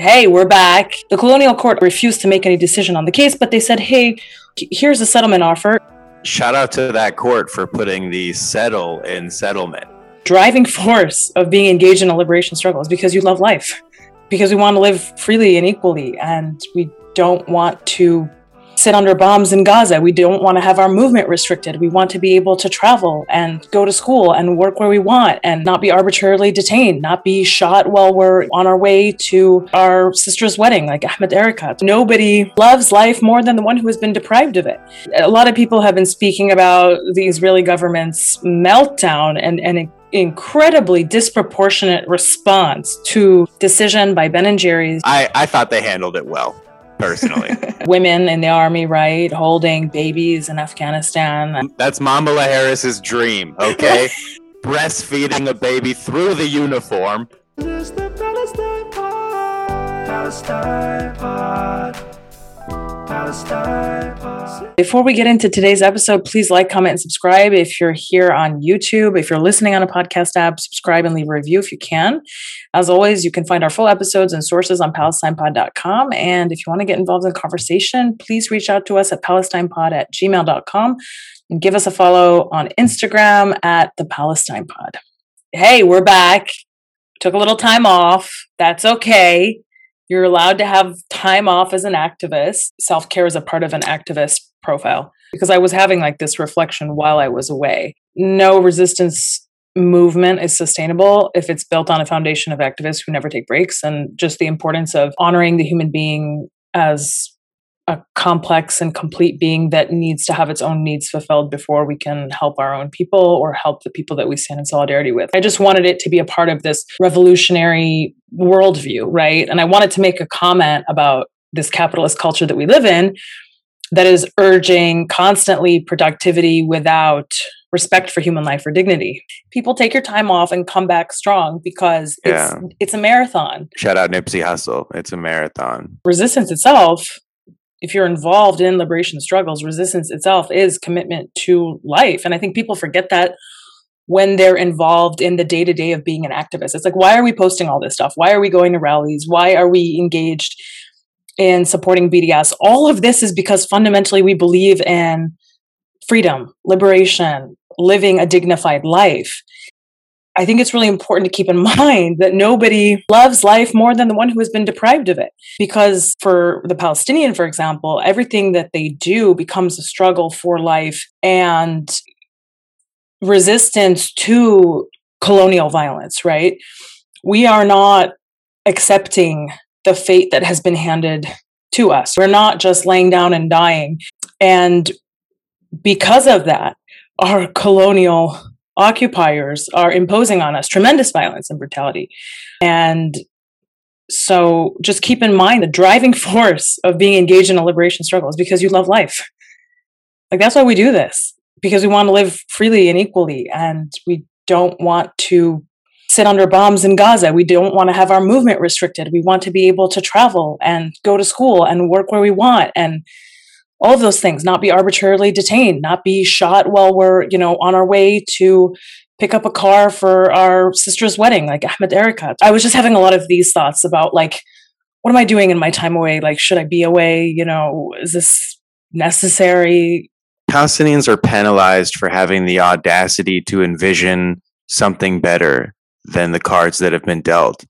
hey, we're back. The colonial court refused to make any decision on the case, but they said, hey, here's a settlement offer. Shout out to that court for putting the settle in settlement. Driving force of being engaged in a liberation struggle is because you love life, because we want to live freely and equally, and we don't want to sit under bombs in Gaza. We don't want to have our movement restricted. We want to be able to travel and go to school and work where we want and not be arbitrarily detained, not be shot while we're on our way to our sister's wedding, like Ahmed Erekat. Nobody loves life more than the one who has been deprived of it. A lot of people have been speaking about the Israeli government's meltdown and, and incredibly disproportionate response to decision by Ben and Jerry's. I, I thought they handled it well personally. Women in the army, right? Holding babies in Afghanistan. That's Kamala Harris's dream, okay? Breastfeeding a baby through the uniform. Palestine Pod. Palestine Pod. Before we get into today's episode, please like, comment, and subscribe. If you're here on YouTube, if you're listening on a podcast app, subscribe and leave a review if you can. As always, you can find our full episodes and sources on palestinepod.com. And if you want to get involved in the conversation, please reach out to us at palestinepod at gmail.com and give us a follow on Instagram at the Palestine Pod. Hey, we're back. Took a little time off. That's okay. You're allowed to have time off as an activist. Self care is a part of an activist profile because I was having like this reflection while I was away. No resistance movement is sustainable if it's built on a foundation of activists who never take breaks and just the importance of honoring the human being as a complex and complete being that needs to have its own needs fulfilled before we can help our own people or help the people that we stand in solidarity with. I just wanted it to be a part of this revolutionary worldview, right? And I wanted to make a comment about this capitalist culture that we live in that is urging constantly productivity without respect for human life or dignity. People take your time off and come back strong because it's yeah. it's a marathon. Shout out Nipsey Hussle. It's a marathon. Resistance itself if you're involved in liberation struggles, resistance itself is commitment to life. And I think people forget that when they're involved in the day to day of being an activist. It's like, why are we posting all this stuff? Why are we going to rallies? Why are we engaged in supporting BDS? All of this is because fundamentally we believe in freedom, liberation, living a dignified life. I think it's really important to keep in mind that nobody loves life more than the one who has been deprived of it. Because for the Palestinian, for example, everything that they do becomes a struggle for life and resistance to colonial violence, right? We are not accepting the fate that has been handed to us. We're not just laying down and dying. And because of that, our colonial occupiers are imposing on us tremendous violence and brutality. And so just keep in mind the driving force of being engaged in a liberation struggle is because you love life. Like that's why we do this, because we want to live freely and equally. And we don't want to sit under bombs in Gaza. We don't want to have our movement restricted. We want to be able to travel and go to school and work where we want and all of those things, not be arbitrarily detained, not be shot while we're, you know, on our way to pick up a car for our sister's wedding, like Ahmed Erekat. I was just having a lot of these thoughts about like, what am I doing in my time away? Like, should I be away? You know, is this necessary? Palestinians are penalized for having the audacity to envision something better than the cards that have been dealt,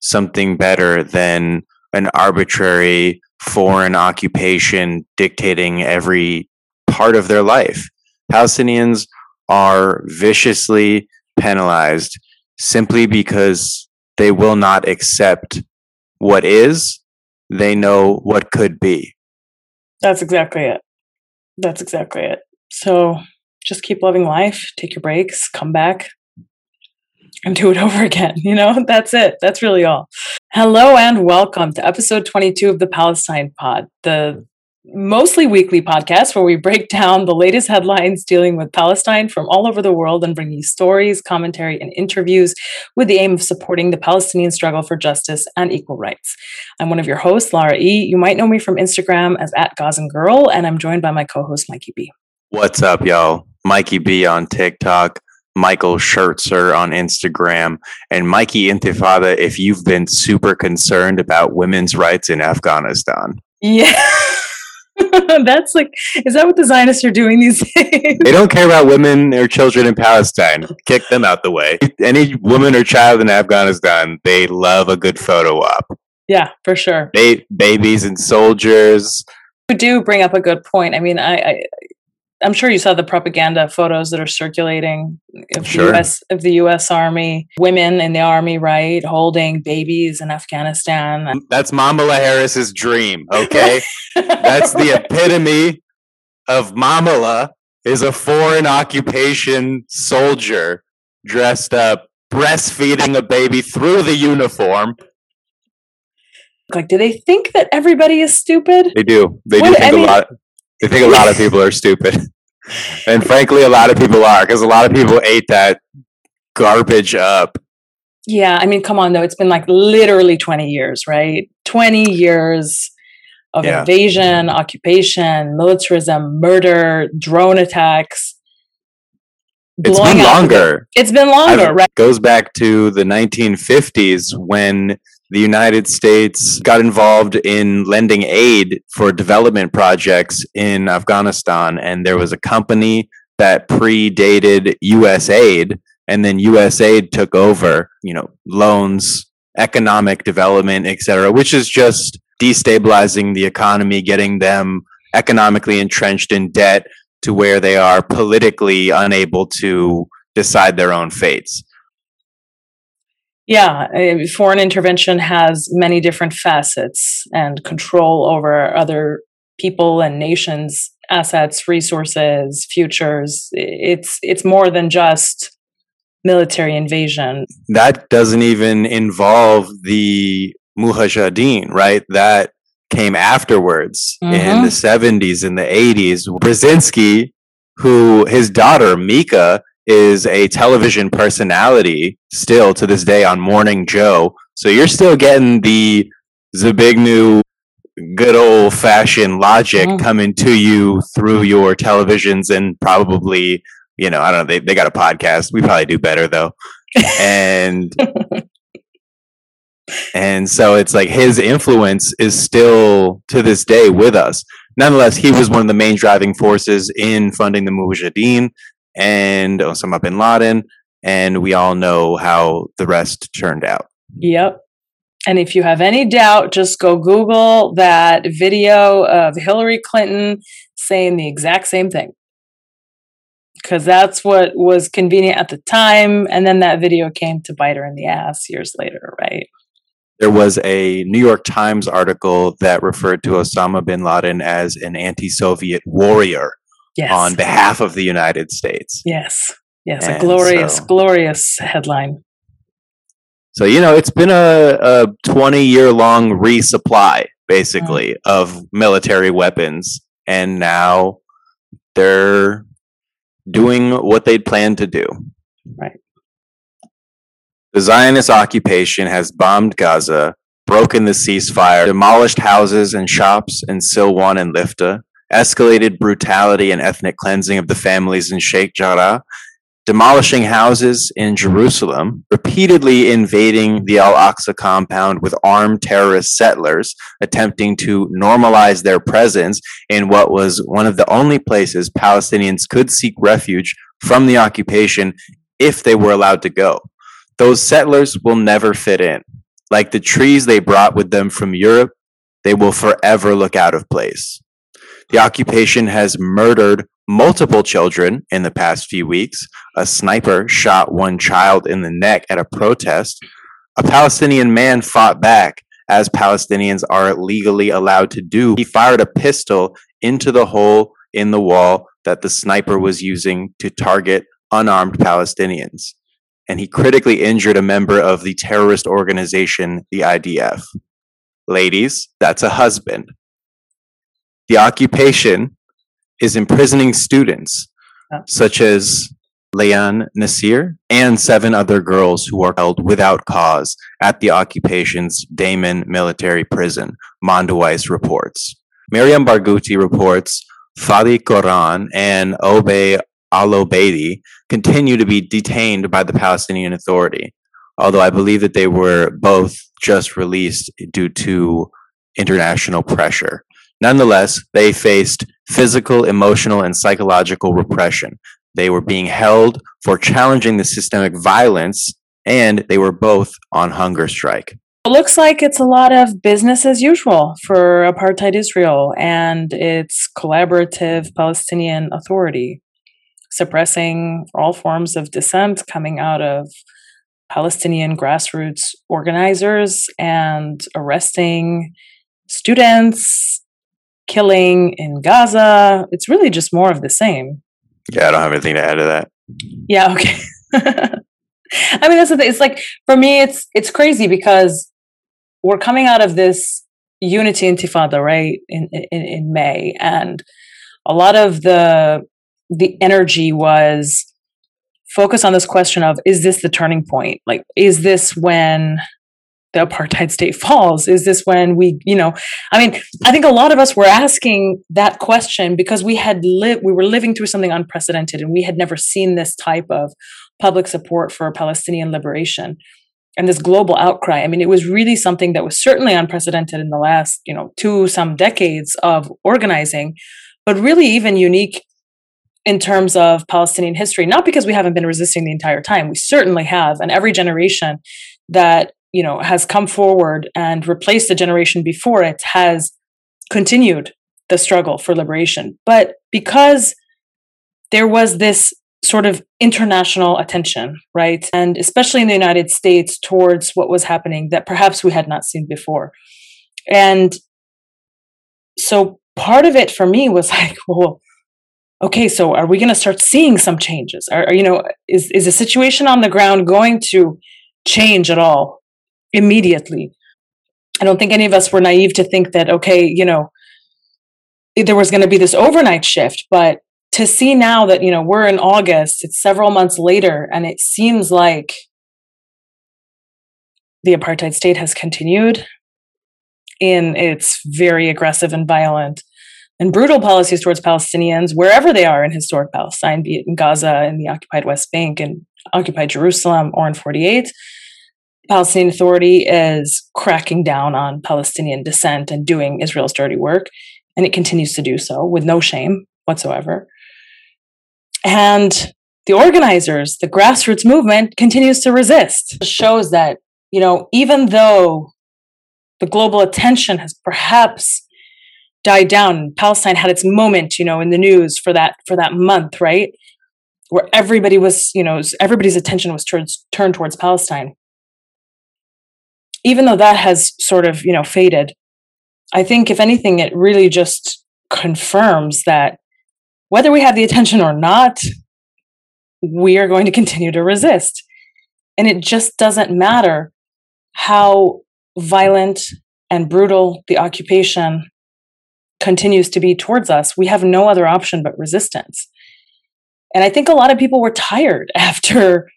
something better than an arbitrary foreign occupation dictating every part of their life. Palestinians are viciously penalized simply because they will not accept what is, they know what could be. That's exactly it. That's exactly it. So just keep loving life, take your breaks, come back, and do it over again. You know, that's it. That's really all. Hello and welcome to episode 22 of the Palestine Pod, the mostly weekly podcast where we break down the latest headlines dealing with Palestine from all over the world and bring you stories, commentary, and interviews with the aim of supporting the Palestinian struggle for justice and equal rights. I'm one of your hosts, Lara E. You might know me from Instagram as at Gazan Girl, and I'm joined by my co-host Mikey B. What's up, y'all? Mikey B on TikTok Michael Schertzer on Instagram and Mikey Intifada if you've been super concerned about women's rights in Afghanistan. Yeah. That's like, is that what the Zionists are doing these days? They don't care about women or children in Palestine. Kick them out the way. Any woman or child in Afghanistan, they love a good photo op. Yeah, for sure. Ba- babies and soldiers. You do bring up a good point. I mean, I, I I'm sure you saw the propaganda photos that are circulating of Sure. the US of the US Army, women in the army, right, holding babies in Afghanistan. That's Mamala Harris's dream, okay? That's the epitome of Mamala is a foreign occupation soldier dressed up breastfeeding a baby through the uniform. like, do they think that everybody is stupid? They do. They do What- I mean- a lot. They think a lot of people are stupid, and frankly, a lot of people are because a lot of people ate that garbage up. Yeah, I mean, come on though. It's been like literally 20 years, right? 20 years of Yeah. invasion, occupation, militarism, murder, drone attacks. It's been the- longer. It's been longer, I've- right? goes back to the 1950s when the United States got involved in lending aid for development projects in Afghanistan. And there was a company that predated USAID, and then USAID took over, you know, loans, economic development, et cetera, which is just destabilizing the economy, getting them economically entrenched in debt to where they are politically unable to decide their own fates. Yeah, uh, foreign intervention has many different facets and control over other people and nations' assets, resources, futures. It's it's more than just military invasion. That doesn't even involve the Mujahideen, right? That came afterwards in Mhm. the 70s and the 80s. Brzezinski, who his daughter Mika is a television personality still to this day on Morning Joe. So you're still getting the Zbigniew good old fashioned logic Mm. coming to you through your televisions and probably, you know, I don't know, they, they got a podcast. We probably do better though. And and so it's like his influence is still to this day with us. Nonetheless, he was one of the main driving forces in funding the Mujahideen and Osama bin Laden, and we all know how the rest turned out. Yep. And if you have any doubt, just go Google that video of Hillary Clinton saying the exact same thing. Because that's what was convenient at the time. And then that video came to bite her in the ass years later, right? There was a New York Times article that referred to Osama bin Laden as an anti Soviet warrior Yes. on behalf of the United States. yes. Yes. A glorious, so- glorious headline. So, you know, it's been a, a 20 year long resupply, basically, mm. of military weapons. And now they're doing what they'd planned to do. Right. The Zionist occupation has bombed Gaza, broken the ceasefire, demolished houses and shops in Silwan and Lifta, escalated brutality and ethnic cleansing of the families in Sheikh Jarrah, demolishing houses in Jerusalem, repeatedly invading the Al Aqsa compound with armed terrorist settlers, attempting to normalize their presence in what was one of the only places Palestinians could seek refuge from the occupation if they were allowed to go. Those settlers will never fit in. Like the trees they brought with them from Europe, they will forever look out of place. The occupation has murdered multiple children in the past few weeks. A sniper shot one child in the neck at a protest. A Palestinian man fought back, as Palestinians are legally allowed to do. He fired a pistol into the hole in the wall that the sniper was using to target unarmed Palestinians. And he critically injured a member of the terrorist organization, the IDF. Ladies, that's a husband. The occupation is imprisoning students, such as Layan Nasir and seven other girls who are held without cause at the occupation's Damon military prison, Mondoweiss reports. Miriam Barghouti reports Fadi Quran and Obe al Obeidi continue to be detained by the Palestinian Authority, although I believe that they were both just released due to international pressure. Nonetheless, they faced physical, emotional, and psychological repression. They were being held for challenging the systemic violence, and they were both on hunger strike. It looks like it's a lot of business as usual for apartheid Israel and its collaborative Palestinian Authority, suppressing all forms of dissent coming out of Palestinian grassroots organizers and arresting students, killing in Gaza. It's really just more of the same. Yeah, I don't have anything to add to that. Yeah, okay. I mean, that's the thing. It's like for me, it's it's crazy because we're coming out of this unity intifada, right? In, in in May, and a lot of the the energy was focus on this question of is this the turning point? Like, is this when the apartheid state falls? Is this when we, you know, I mean, I think a lot of us were asking that question because we had lived, we were living through something unprecedented and we had never seen this type of public support for Palestinian liberation and this global outcry. I mean, it was really something that was certainly unprecedented in the last, you know, two some decades of organizing, but really even unique in terms of Palestinian history, not because we haven't been resisting the entire time. We certainly have. And every generation that you know has come forward and replaced the generation before it has continued the struggle for liberation. But because there was this sort of international attention right and especially in the united states towards what was happening that perhaps we had not seen before. And so part of it for me was like well okay so are we going to start seeing some changes? Are, are you know is is the situation on the ground going to change at all immediately. I don't think any of us were naive to think that, okay, you know, there was going to be this overnight shift, but to see now that, you know, we're in August, it's several months later, and it seems like the apartheid state has continued in its very aggressive and violent and brutal policies towards Palestinians wherever they are in historic Palestine, be it in Gaza, in the occupied West Bank, and occupied Jerusalem, or in 48 Palestinian Authority is cracking down on Palestinian dissent and doing Israel's dirty work, and it continues to do so with no shame whatsoever. And the organizers, the grassroots movement continues to resist. It shows that, you know, even though the global attention has perhaps died down, Palestine had its moment, you know, in the news for that for that month, right? Where everybody was, you know, everybody's attention was towards turned towards Palestine even though that has sort of you know faded i think if anything it really just confirms that whether we have the attention or not we are going to continue to resist. And it just doesn't matter how violent and brutal the occupation continues to be towards us we have no other option but resistance. And i think a lot of people were tired after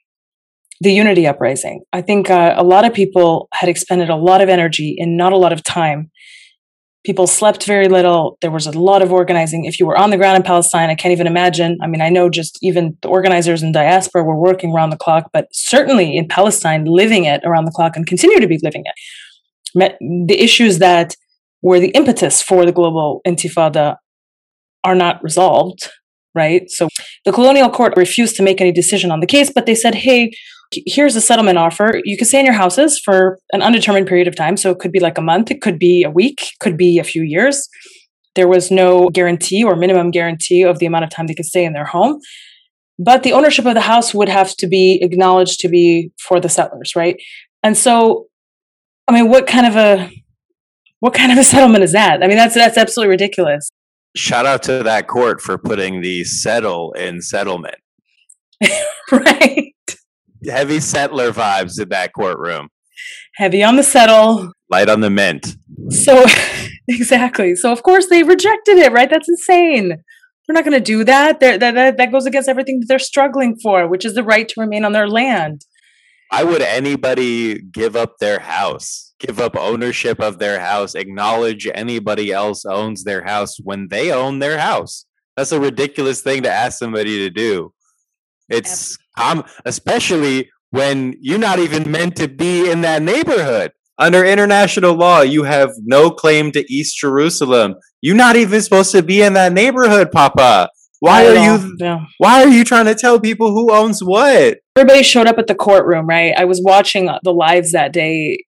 the unity uprising. I think uh, a lot of people had expended a lot of energy in not a lot of time. People slept very little. There was a lot of organizing. If you were on the ground in Palestine, I can't even imagine. I mean, I know just even the organizers in diaspora were working around the clock, but certainly in Palestine, living it around the clock and continue to be living it. The issues that were the impetus for the global intifada are not resolved, right? So the colonial court refused to make any decision on the case, but they said, hey, here's a settlement offer. You can stay in your houses for an undetermined period of time. So it could be like a month, it could be a week, could be a few years. There was no guarantee or minimum guarantee of the amount of time they could stay in their home. But the ownership of the house would have to be acknowledged to be for the settlers, right? And so, I mean, what kind of a what kind of a settlement is that? I mean, that's that's absolutely ridiculous. Shout out to that court for putting the settle in settlement. right heavy settler vibes in that courtroom. Heavy on the settle, light on the mint. So, exactly. So, of course, they rejected it, right? That's insane. They're not going to do that. that. That that goes against everything that they're struggling for, which is the right to remain on their land. Why would anybody give up their house, give up ownership of their house, acknowledge anybody else owns their house when they own their house? That's a ridiculous thing to ask somebody to do. It's um, especially when you're not even meant to be in that neighborhood. Under international law, you have no claim to East Jerusalem. You're not even supposed to be in that neighborhood, Papa. Why are you yeah. why are you trying to tell people who owns what? Everybody showed up at the courtroom, right? I was watching the lives that day.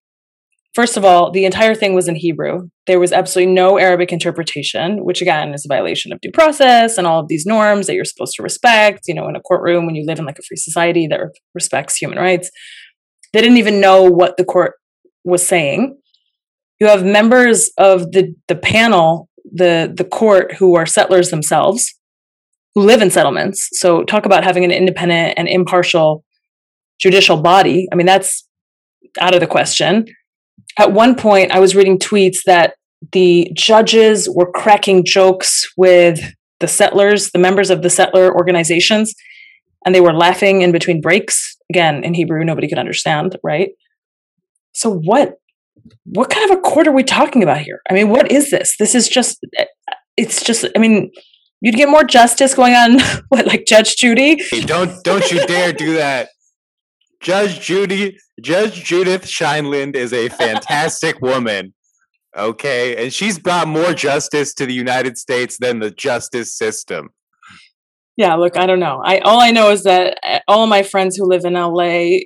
First of all, the entire thing was in Hebrew. There was absolutely no Arabic interpretation, which again is a violation of due process and all of these norms that you're supposed to respect, you know, in a courtroom when you live in like a free society that respects human rights. They didn't even know what the court was saying. You have members of the the panel, the the court who are settlers themselves who live in settlements. So talk about having an independent and impartial judicial body. I mean, that's out of the question. At one point, I was reading tweets that the judges were cracking jokes with the settlers, the members of the settler organizations, and they were laughing in between breaks. Again, in Hebrew, nobody could understand, right? So what what kind of a court are we talking about here? I mean, what is this? This is just it's just I mean, You'd get more justice going on, what like Judge Judy? Hey, don't don't you dare do that. Judge Judy, Judge Judith Sheindlin is a fantastic woman. Okay, and she's brought more justice to the United States than the justice system. Yeah, look, I don't know. I all I know is that uh, all of my friends who live in LA,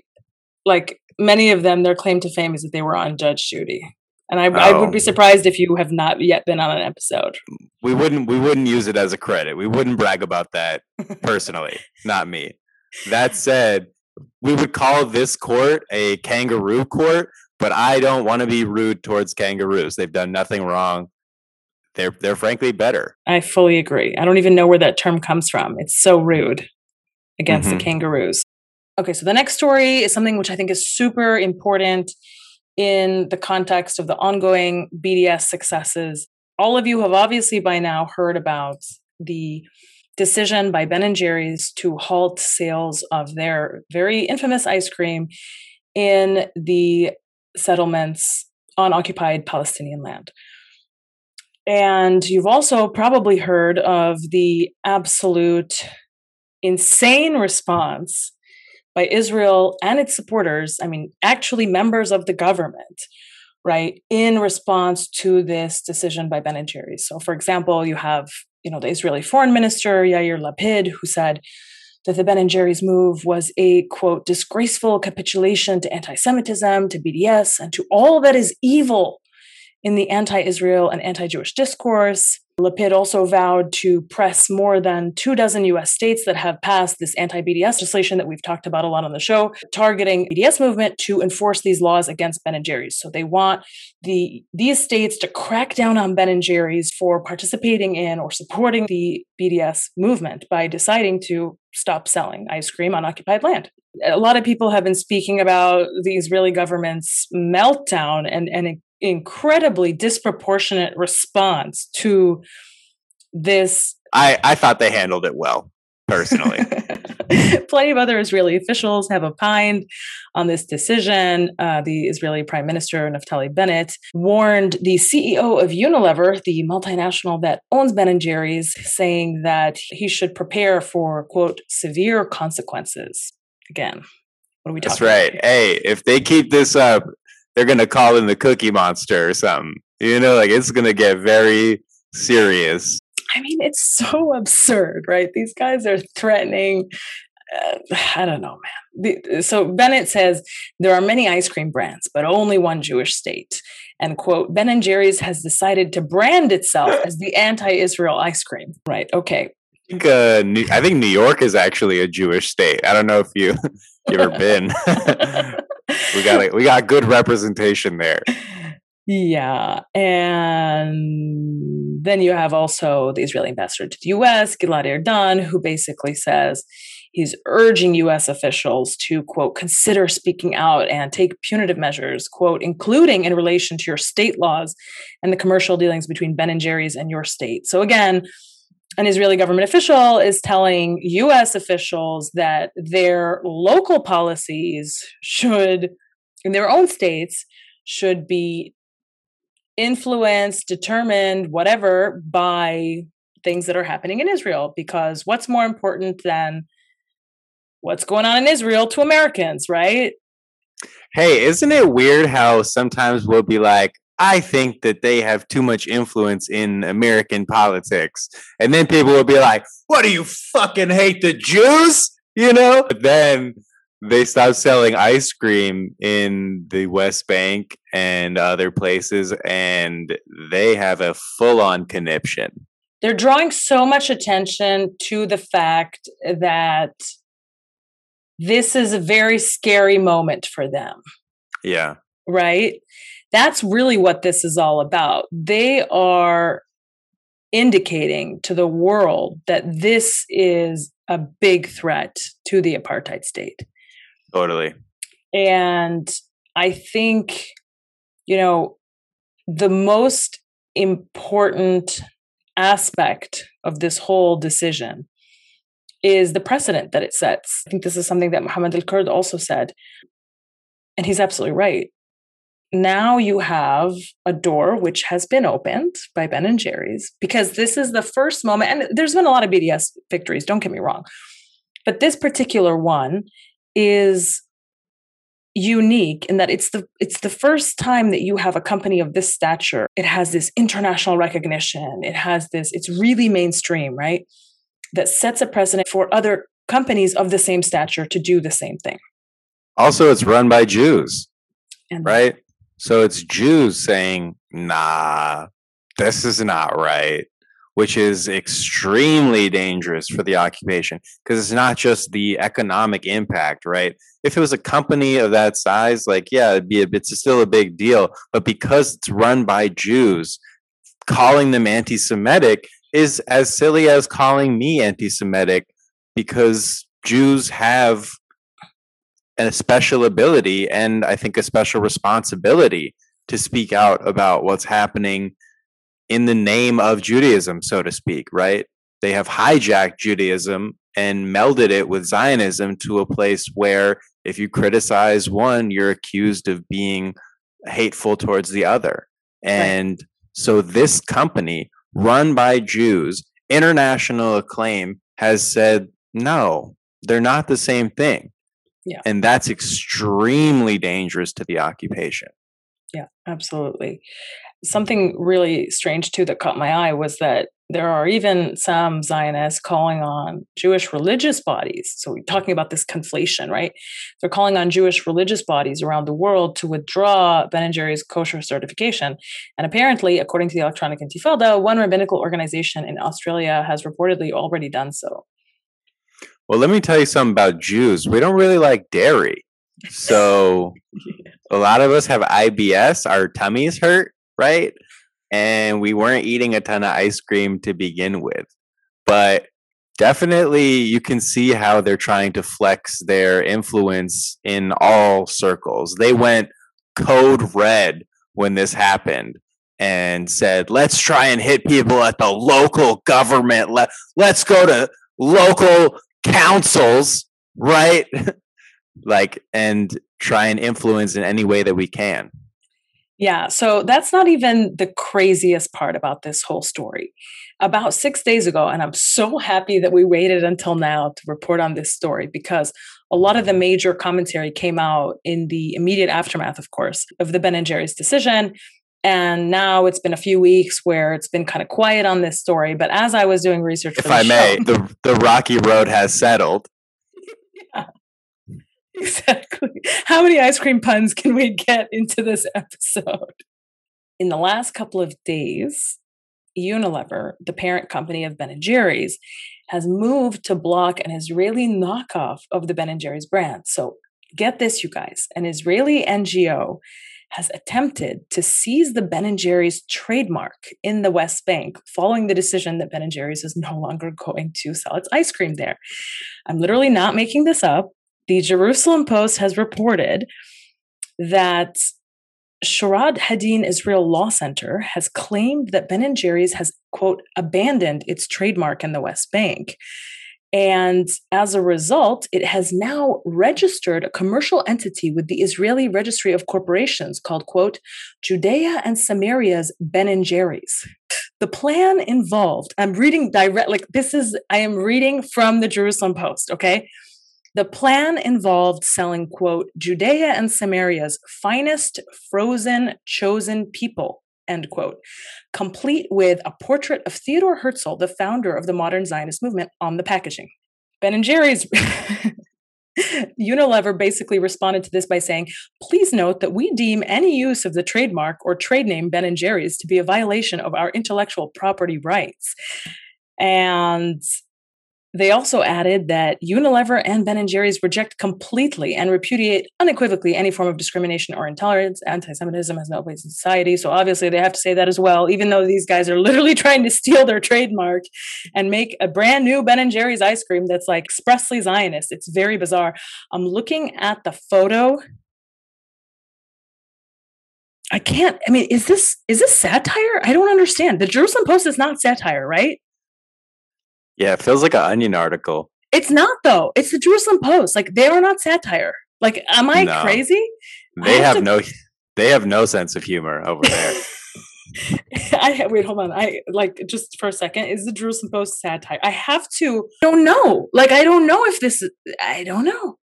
like many of them, their claim to fame is that they were on Judge Judy. And I, oh. I would be oh. surprised if you have not yet been on an episode. We wouldn't we wouldn't use it as a credit. We wouldn't brag about that personally, not me. That said, we would call this court a kangaroo court, but I don't want to be rude towards kangaroos. They've done nothing wrong. They're they're frankly better. I fully agree. I don't even know where that term comes from. It's so rude against mm-hmm. the kangaroos. Okay, so the next story is something which I think is super important in the context of the ongoing BDS successes. All of you have obviously by now heard about the decision by Ben and Jerry's to halt sales of their very infamous ice cream in the settlements on occupied Palestinian land. And you've also probably heard of the absolute insane response by Israel and its supporters, I mean, actually members of the government, right, in response to this decision by Ben and Jerry's. So, for example, you have, you know, the Israeli foreign minister, Yair Lapid, who said that the Ben and Jerry's move was a, quote, disgraceful capitulation to anti Semitism, to BDS, and to all that is evil in the anti Israel and anti Jewish Lapid also vowed to press more than two dozen US states that have passed this anti BDS legislation that we've talked about a lot on the show, targeting BDS movement to enforce these laws against Ben and Jerry's. So they want the these states to crack down on Ben and Jerry's for participating in or supporting the BDS movement by deciding to stop selling ice cream on occupied land. A lot of people have been speaking about the Israeli government's meltdown and, and incredibly disproportionate response to this. I, I thought they handled it well, personally. Plenty of other Israeli officials have opined on this decision. Uh, the Israeli Prime Minister Naftali Bennett warned the CEO of Unilever, the multinational that owns Ben and Jerry's, saying that he should prepare for quote severe consequences. Again, what are we talking? That's right. About hey, if they keep this up, they're gonna call in the Cookie Monster or something. You know, like it's gonna get very serious. I mean, it's so absurd, right? These guys are threatening. Uh, I don't know, man. The, so Bennett says there are many ice cream brands, but only one Jewish state. And quote, Ben and Jerry's has decided to brand itself as the anti-Israel ice cream. Right? Okay. I think, uh, New, I think New York is actually a Jewish state. I don't know if you you ever been. we got a, we got good representation there. Yeah, and then you have also the Israeli ambassador to the U.S., Gilad Erdan, who basically says he's urging U.S. officials to quote consider speaking out and take punitive measures, quote, including in relation to your state laws and the commercial dealings between Ben and Jerry's and your state. So again, an Israeli government official is telling US officials that their local policies should, in their own states, should be influenced, determined, whatever, by things that are happening in Israel because what's more important than what's going on in Israel to Americans, right? Hey, isn't it weird how sometimes we'll be like, I think that they have too much influence in American politics. And then people will be like, What do you fucking hate the Jews? You know? But then they stopped selling ice cream in the West Bank and other places, and they have a full on conniption. They're drawing so much attention to the fact that this is a very scary moment for them. Yeah. Right? That's really what this is all about. They are indicating to the world that this is a big threat to the apartheid state. Totally. And I think, you know, the most important aspect of this whole decision is the precedent that it sets. I think this is something that Mohammed Al Kurd also said. And he's absolutely right. Now you have a door which has been opened by Ben and Jerry's because this is the first moment, and there's been a lot of BDS victories, don't get me wrong. But this particular one is unique in that it's the it's the first time that you have a company of this stature it has this international recognition it has this it's really mainstream right that sets a precedent for other companies of the same stature to do the same thing Also, it's run by Jews, and right? So it's Jews saying, nah, this is not right, which is extremely dangerous for the occupation because it's not just the economic impact, right? If it was a company of that size, like, yeah, it'd be a, it's still a big deal. But because it's run by Jews, calling them anti Semitic is as silly as calling me anti Semitic because Jews have a special ability and I think a special responsibility to speak out about what's happening in the name of Judaism, so to speak, right? They have hijacked Judaism and melded it with Zionism to a place where if you criticize one, you're accused of being hateful towards the other. And so this company, run by Jews, international acclaim, has said, no, they're not the same thing. Yeah. And that's extremely dangerous to the occupation. Yeah, absolutely. Something really strange too that caught my eye was that there are even some Zionists calling on Jewish religious bodies. So we're talking about this conflation, right? They're calling on Jewish religious bodies around the world to withdraw Ben and Jerry's kosher certification. And apparently, according to the Electronic Intifada, one rabbinical organization in Australia has reportedly already done so. Well, let me tell you something about Jews. We don't really like dairy. So a lot of us have IBS, our tummies hurt, right? And we weren't eating a ton of ice cream to begin with. But definitely you can see how they're trying to flex their influence in all circles. They went code red when this happened and said, let's try and hit people at the local government. Let, let's go to local councils, right? like, and try and influence in any way that we can. Yeah, so that's not even the craziest part about this whole story. About six days ago, and I'm so happy that we waited until now to report on this story because a lot of the major commentary came out in the immediate aftermath, of course, of the Ben and Jerry's decision. And now it's been a few weeks where it's been kind of quiet on this story. But as I was doing research, If I may, the, the rocky road has settled. yeah, exactly. How many ice cream puns can we get into this episode? In the last couple of days, Unilever, the parent company of Ben and Jerry's, has moved to block an Israeli knockoff of the Ben and Jerry's brand. So get this, you guys, an Israeli NGO has attempted to seize the Ben and Jerry's trademark in the West Bank following the decision that Ben and Jerry's is no longer going to sell its ice cream there. I'm literally not making this up. The Jerusalem Post has reported that Shurat HaDin Israel Law Center has claimed that Ben and Jerry's has quote abandoned its trademark in the West Bank. And as a result, it has now registered a commercial entity with the Israeli Registry of Corporations called, quote, Judea and Samaria's Ben and Jerry's. The plan involved, I'm reading direct, like this is, I am reading from the Jerusalem Post, okay? The plan involved selling, quote, Judea and Samaria's finest frozen chosen people, end quote, complete with a portrait of Theodore Herzl, the founder of the modern Zionist movement, on the packaging. Ben and Jerry's Unilever basically responded to this by saying, "Please note that we deem any use of the trademark or trade name Ben and Jerry's to be a violation of our intellectual property rights." And they also added that Unilever and Ben and Jerry's reject completely and repudiate unequivocally any form of discrimination or intolerance. Anti-Semitism has no place in society, so obviously they have to say that as well. Even though these guys are literally trying to steal their trademark and make a brand new Ben and Jerry's ice cream that's like expressly Zionist, it's very bizarre. I'm looking at the photo. I can't. I mean, is this is this satire? I don't understand. The Jerusalem Post is not satire, right? Yeah, it feels like an onion article. It's not though. It's the Jerusalem Post. Like they are not satire. Like, am I No. crazy? They I have to- no they have no sense of humor over there. I wait, hold on. I like just for a second. Is the Jerusalem Post satire? I have to. I don't know. Like, I don't know if this. is I don't know.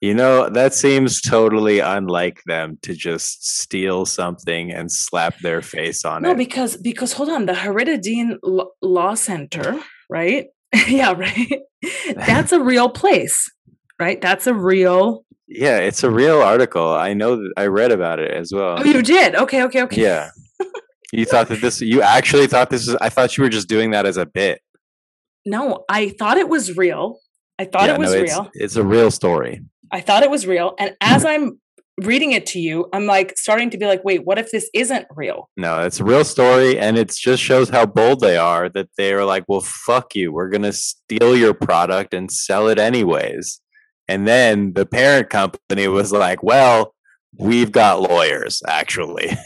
you know, that seems totally unlike them to just steal something and slap their face on No, it. No, because because hold on. The Haridadin L- Law Center, right? yeah, right. That's a real place, right? That's a real. yeah, it's a real article. I know that I read about it as well. Oh, you did. Okay, okay, okay. Yeah. You thought that this you actually thought this was I thought you were just doing that as a bit. No, I thought it was real. I thought Yeah, it was no, it's, real. It's a real story. I thought it was real. And as I'm reading it to you, I'm like starting to be like, wait, what if this isn't real? No, it's a real story, and it just shows how bold they are. That they are like, "Well, fuck you. We're gonna steal your product and sell it anyways." And then the parent company was like, "Well, we've got lawyers, actually."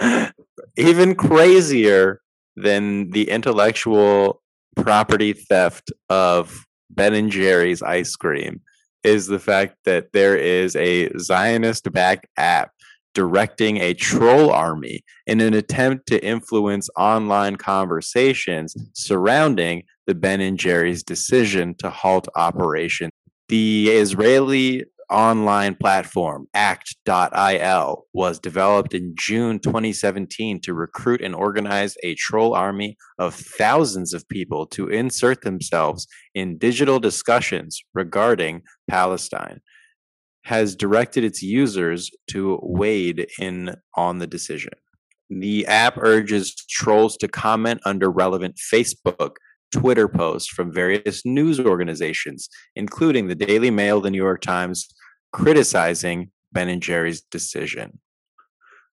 Even crazier than the intellectual property theft of Ben and Jerry's ice cream is the fact that there is a Zionist-backed app directing a troll army in an attempt to influence online conversations surrounding the Ben and Jerry's decision to halt operation. The Israeli online platform act.il was developed in June 2017 to recruit and organize a troll army of thousands of people to insert themselves in digital discussions regarding Palestine has directed its users to wade in on the decision. The app urges trolls to comment under relevant Facebook, Twitter posts from various news organizations, including the Daily Mail, the New York Times, criticizing Ben and Jerry's decision.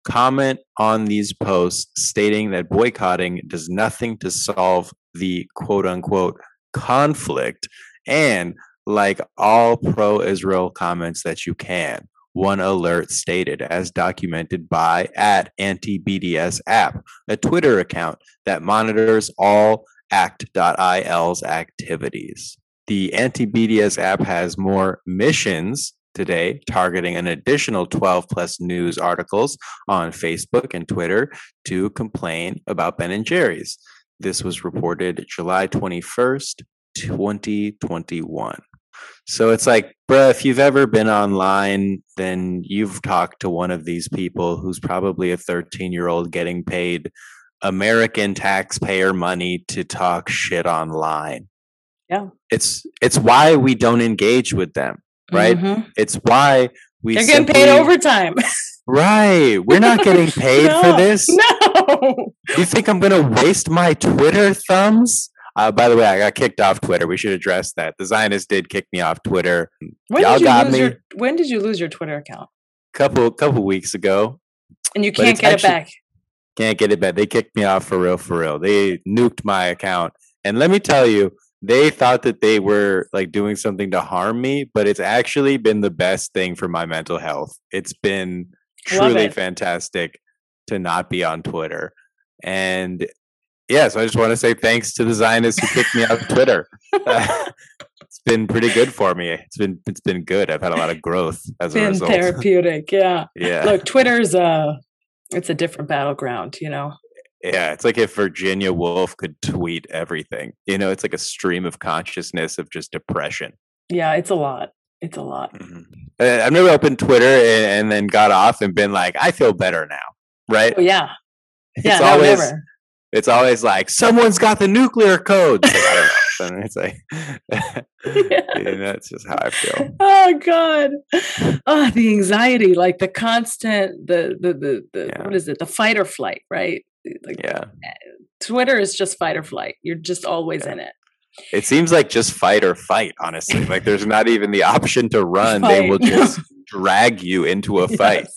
Comment on these posts stating that boycotting does nothing to solve the quote unquote conflict and like all pro Israel comments that you can. One alert stated, as documented by at anti BDS app, a Twitter account that monitors all act.il's activities. The anti BDS app has more missions today, targeting an additional 12 plus news articles on Facebook and Twitter to complain about Ben and Jerry's. This was reported July 21st, 2021. So it's like, bruh, if you've ever been online, then you've talked to one of these people who's probably a 13 year old getting paid American taxpayer money to talk shit online. Yeah. It's it's why we don't engage with them, right? Mhm. It's why we They're getting paid overtime. Right. We're not getting paid for this. No. You think I'm gonna waste my Twitter thumbs? Uh, by the way, I got kicked off Twitter. We should address that. The Zionists did kick me off Twitter When Y'all did you lose me. your when did you lose your Twitter account? a couple couple weeks ago. And you can't get actually- it back. Can't get it back. They kicked me off for real, for real. They nuked my account. And let me tell you, they thought that they were like doing something to harm me, but it's actually been the best thing for my mental health. It's been truly it. fantastic to not be on Twitter. And yeah, so I just want to say thanks to the Zionists who kicked me off Twitter. it's been pretty good for me. It's been it's been good. I've had a lot of growth as a result. therapeutic. Yeah. Yeah. Look, Twitter's uh it's a different battleground, you know. Yeah, it's like if Virginia Woolf could tweet everything. You know, it's like a stream of consciousness of just depression. Yeah, it's a lot. It's a lot. Mm-hmm. Uh, I've never opened Twitter and, and, then got off and been like, I feel better now. Right? Oh, yeah. Yeah, it's no, always never. it's always like someone's got the nuclear code. Like, I don't know. And it's like yeah. know, that's just how I feel. Oh God. Oh, the anxiety, like the constant the the the, the yeah. what is it? The fight or flight, right? Like yeah. Eh, Twitter is just fight or flight. You're just always yeah. in it. It seems like just fight or fight, honestly. Like there's not even the option to run. Fight. They will just drag you into a fight.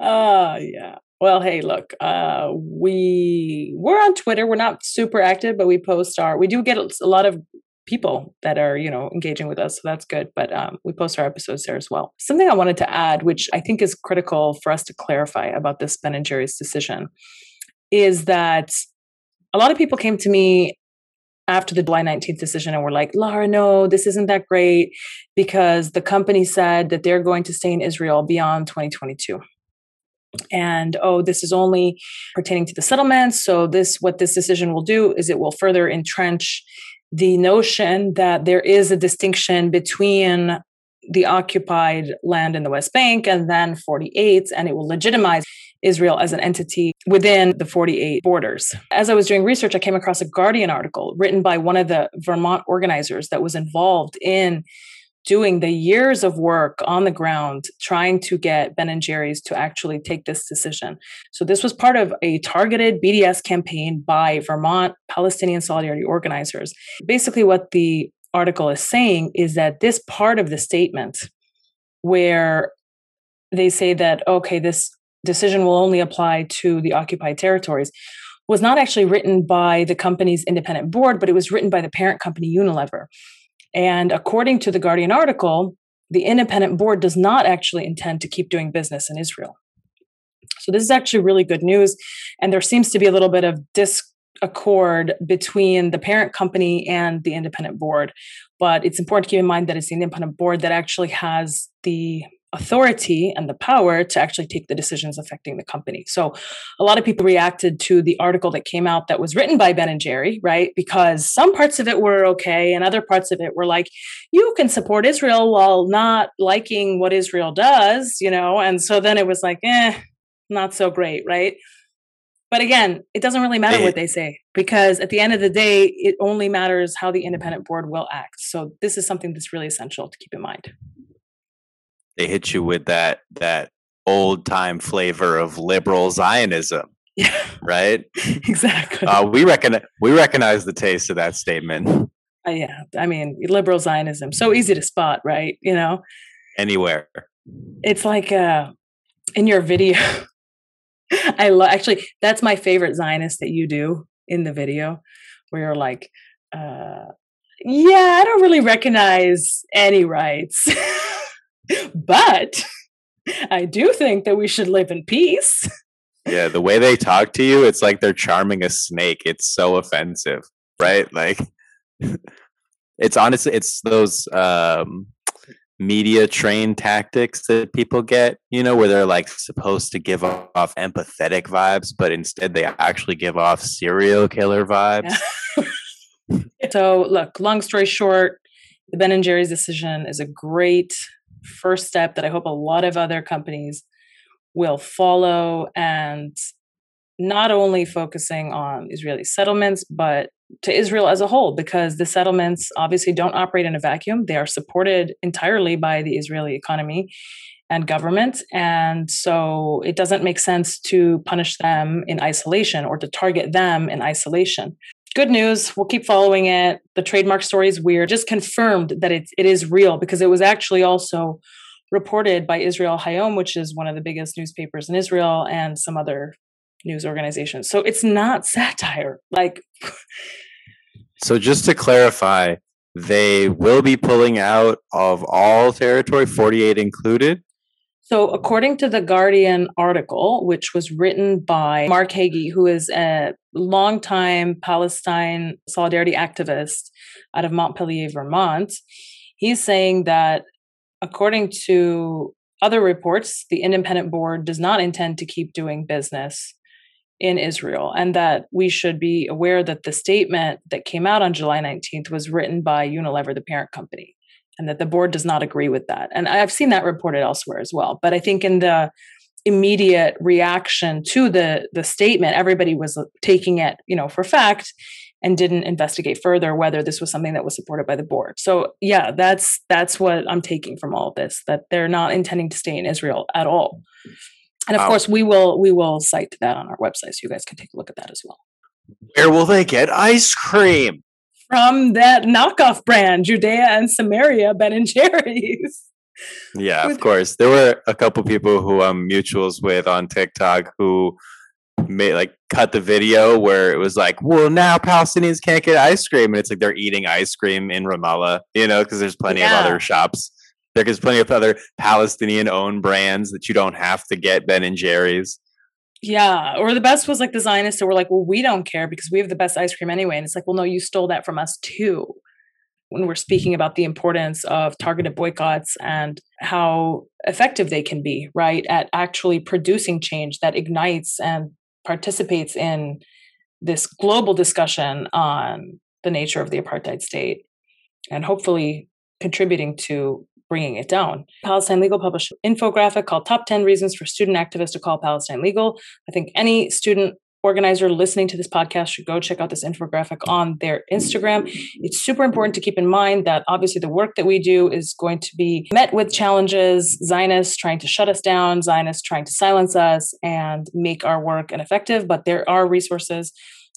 Oh, yeah. Well, hey, look, uh, we we're on Twitter. We're not super active, but we post our. We do get a lot of people that are you know engaging with us, so that's good. But um, we post our episodes there as well. Something I wanted to add, which I think is critical for us to clarify about this Ben and Jerry's decision, is that a lot of people came to me after the July 19th decision and were like, lara no, this isn't that great because the company said that they're going to stay in Israel beyond 2022 and oh this is only pertaining to the settlements so this what this decision will do is it will further entrench the notion that there is a distinction between the occupied land in the west bank and then 48 and it will legitimize Israel as an entity within the 48 borders. As I was doing research, I came across a Guardian article written by one of the Vermont organizers that was involved in doing the years of work on the ground trying to get Ben and Jerry's to actually take this decision. So this was part of a targeted BDS campaign by Vermont Palestinian Solidarity organizers. Basically what the article is saying is that this part of the statement where they say that okay this decision will only apply to the occupied territories was not actually written by the company's independent board but it was written by the parent company Unilever and according to the Guardian article, the independent board does not actually intend to keep doing business in Israel. So this is actually really good news. And there seems to be a little bit of disaccord between the parent company and the independent board. But it's important to keep in mind that it's the independent board that actually has the authority and the power to actually take the decisions affecting the company. So a lot of people reacted to the article that came out that was written by Ben and Jerry, right? Because some parts of it were okay and other parts of it were like you can support Israel while not liking what Israel does, you know? And so then it was like, eh, not so great, right? But again, it doesn't really matter what they say because at the end of the day, it only matters how the independent board will act. So this is something that's really essential to keep in mind they hit you with that that old time flavor of liberal Zionism. Yeah. Right? exactly. Uh, we recognize we recognize the taste of that statement. Uh, yeah. I mean, liberal Zionism. So easy to spot, right? You know? Anywhere. It's like uh in your video. I love actually that's my favorite Zionist that you do in the video where you're like, uh yeah, I don't really recognize any rights. but I do think that we should live in peace. Yeah, the way they talk to you, it's like they're charming a snake. It's so offensive, right? Like it's honestly it's those um media train tactics that people get, you know, where they're like supposed to give off empathetic vibes, but instead they actually give off serial killer vibes. So, look, long story short, the Ben and Jerry's decision is a great first step that I hope a lot of other companies will follow and not only focusing on Israeli settlements, but to Israel as a whole, because the settlements obviously don't operate in a vacuum. They are supported entirely by the Israeli economy and government. And so it doesn't make sense to punish them in isolation or to target them in isolation good news. We'll keep following it. The trademark story is weird. Just confirmed that it, it is real because it was actually also reported by Israel Hayom, which is one of the biggest newspapers in Israel, and some other news organizations. So it's not satire. Like, so just to clarify, they will be pulling out of all territory, 48 included. So, according to the Guardian article, which was written by Mark Hage, who is a longtime Palestine solidarity activist out of Montpelier, Vermont, he's saying that according to other reports, the independent board does not intend to keep doing business in Israel, and that we should be aware that the statement that came out on July 19th was written by Unilever, the parent company, and that the board does not agree with that. And I've seen that reported elsewhere as well. But I think in the immediate reaction to the the statement, everybody was uh, taking it, you know, for fact and didn't investigate further whether this was something that was supported by the board. So yeah, that's that's what I'm taking from all of this that they're not intending to stay in Israel at all. And of course, we will we will cite that on our website, so you guys can take a look at that as well. Where will they get ice cream? From that knockoff brand, Judea and Samaria, Ben and Jerry's. Yeah, of course. There were a couple people who I'm mutuals with on TikTok who made like cut the video where it was like, well, now Palestinians can't get ice cream, and it's like they're eating ice cream in Ramallah, you know, because there's plenty yeah. of other shops. There's plenty of other Palestinian owned brands that you don't have to get Ben and Jerry's. Yeah. Or the best was like the Zionists that were like, well, we don't care because we have the best ice cream anyway. And it's like, well, no, you stole that from us too. When we're mm-hmm. speaking about the importance of targeted boycotts and how effective they can be, right, at actually producing change that ignites and participates in this global discussion on the nature of the apartheid state and hopefully contributing to bringing it down. Palestine Legal published an infographic called Top 10 Reasons for Student Activists to Call Palestine Legal. I think any student organizer listening to this podcast should go check out this infographic on their Instagram. It's super important to keep in mind that obviously the work that we do is going to be met with challenges, Zionists trying to shut us down, Zionists trying to silence us and make our work ineffective, but there are resources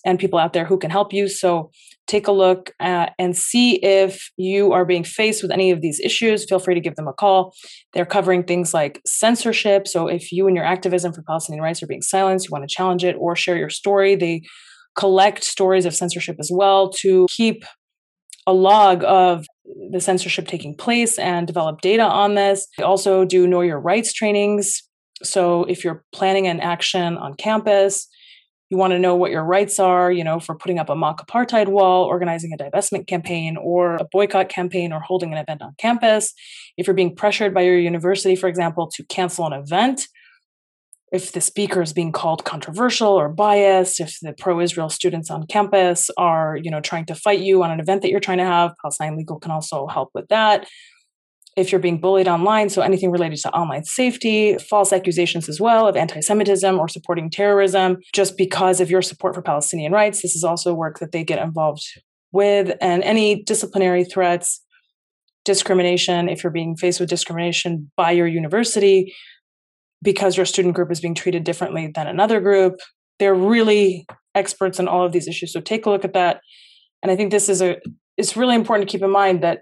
and people out there who can help you. So take a look at, and see if you are being faced with any of these issues. Feel free to give them a call. They're covering things like censorship. So if you and your activism for Palestinian rights are being silenced, you want to challenge it or share your story, they collect stories of censorship as well to keep a log of the censorship taking place and develop data on this. They also do know your rights trainings. So if you're planning an action on campus, you want to know what your rights are, you know, for putting up a mock apartheid wall, organizing a divestment campaign, or a boycott campaign, or holding an event on campus. If you're being pressured by your university, for example, to cancel an event, if the speaker is being called controversial or biased, if the pro-Israel students on campus are, you know, trying to fight you on an event that you're trying to have, Palestine Legal can also help with that if you're being bullied online, so anything related to online safety, false accusations as well of anti Semitism or supporting terrorism, just because of your support for Palestinian rights. This is also work that they get involved with, and any disciplinary threats, discrimination, if you're being faced with discrimination by your university because your student group is being treated differently than another group. They're really experts in all of these issues. So take a look at that. And I think this is a it's really important to keep in mind that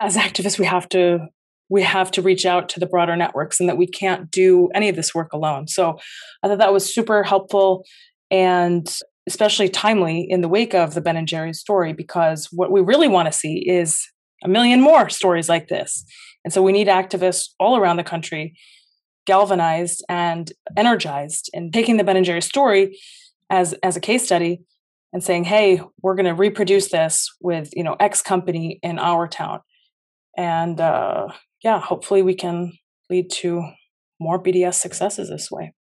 as activists we have to we have to reach out to the broader networks and that we can't do any of this work alone. So i thought that was super helpful and especially timely in the wake of the ben and jerry's story because what we really want to see is a million more stories like this. And so we need activists all around the country galvanized and energized and taking the ben and jerry's story as as a case study and saying hey we're going to reproduce this with you know x company in our town and uh, yeah, hopefully we can lead to more BDS successes this way.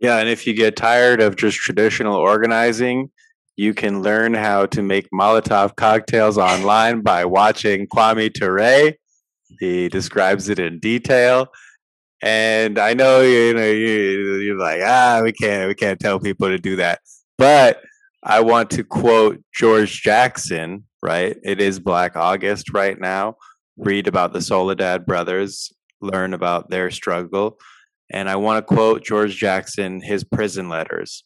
Yeah, and if you get tired of just traditional organizing, you can learn how to make Molotov cocktails online by watching Kwame Ture. He describes it in detail. And I know you know you, you're like ah we can't we can't tell people to do that, but I want to quote George Jackson, right? It is Black August right now. Read about the Soledad brothers, learn about their struggle. And I want to quote George Jackson, his prison letters.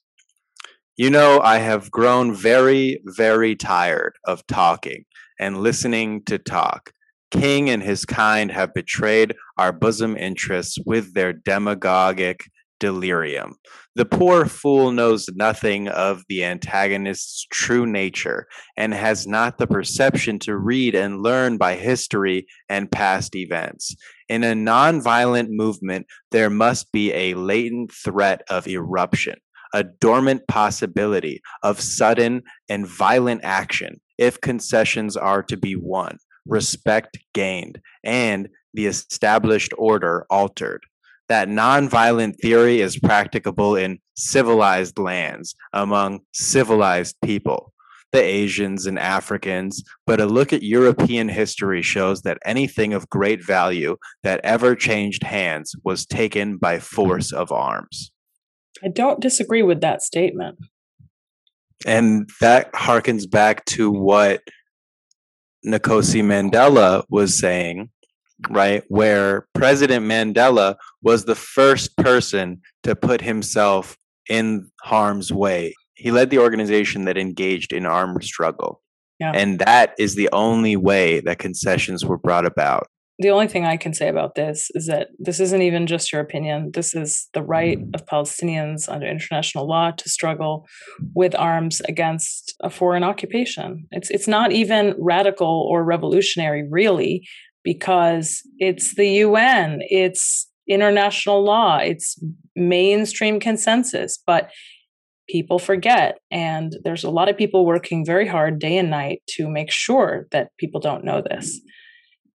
You know, I have grown very, very tired of talking and listening to talk. King and his kind have betrayed our bosom interests with their demagogic delirium. The poor fool knows nothing of the antagonist's true nature and has not the perception to read and learn by history and past events. In a nonviolent movement, there must be a latent threat of eruption, a dormant possibility of sudden and violent action if concessions are to be won, respect gained, and the established order altered that nonviolent theory is practicable in civilized lands among civilized people, the Asians and Africans. But a look at European history shows that anything of great value that ever changed hands was taken by force of arms. I don't disagree with that statement. And that harkens back to what Nkosi Mandela was saying, right? Where President Mandela was the first person to put himself in harm's way. He led the organization that engaged in armed struggle. Yeah. And that is the only way that concessions were brought about the only thing I can say about this is that this isn't even just your opinion. This is the right mm-hmm. of Palestinians under international law to struggle with arms against a foreign occupation. It's it's not even radical or revolutionary, really, because it's the UN, it's international law, it's mainstream consensus. But people forget, and there's a lot of people working very hard day and night to make sure that people don't know this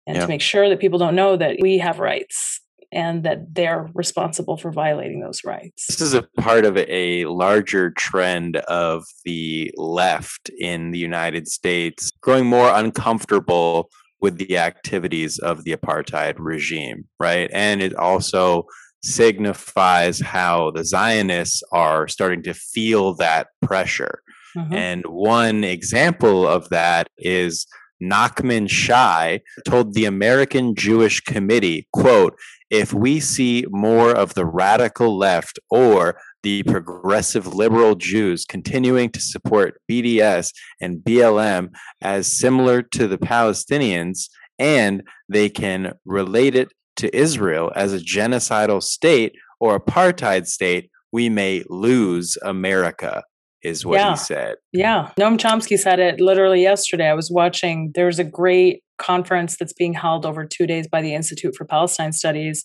and yeah. to make sure that people don't know that we have rights and that they're responsible for violating those rights. This is a part of a larger trend of the left in the United States growing more uncomfortable with the activities of the apartheid regime, right? And it also signifies how the Zionists are starting to feel that pressure. Mm-hmm. And one example of that is Nachman Shai told the American Jewish Committee, quote, if we see more of the radical left or the progressive liberal Jews continuing to support BDS and BLM as similar to the Palestinians, and they can relate it to Israel as a genocidal state or apartheid state, we may lose America is what yeah. he said. Yeah. Noam Chomsky said it literally yesterday. I was watching, there's a great conference that's being held over two days by the Institute for Palestine Studies.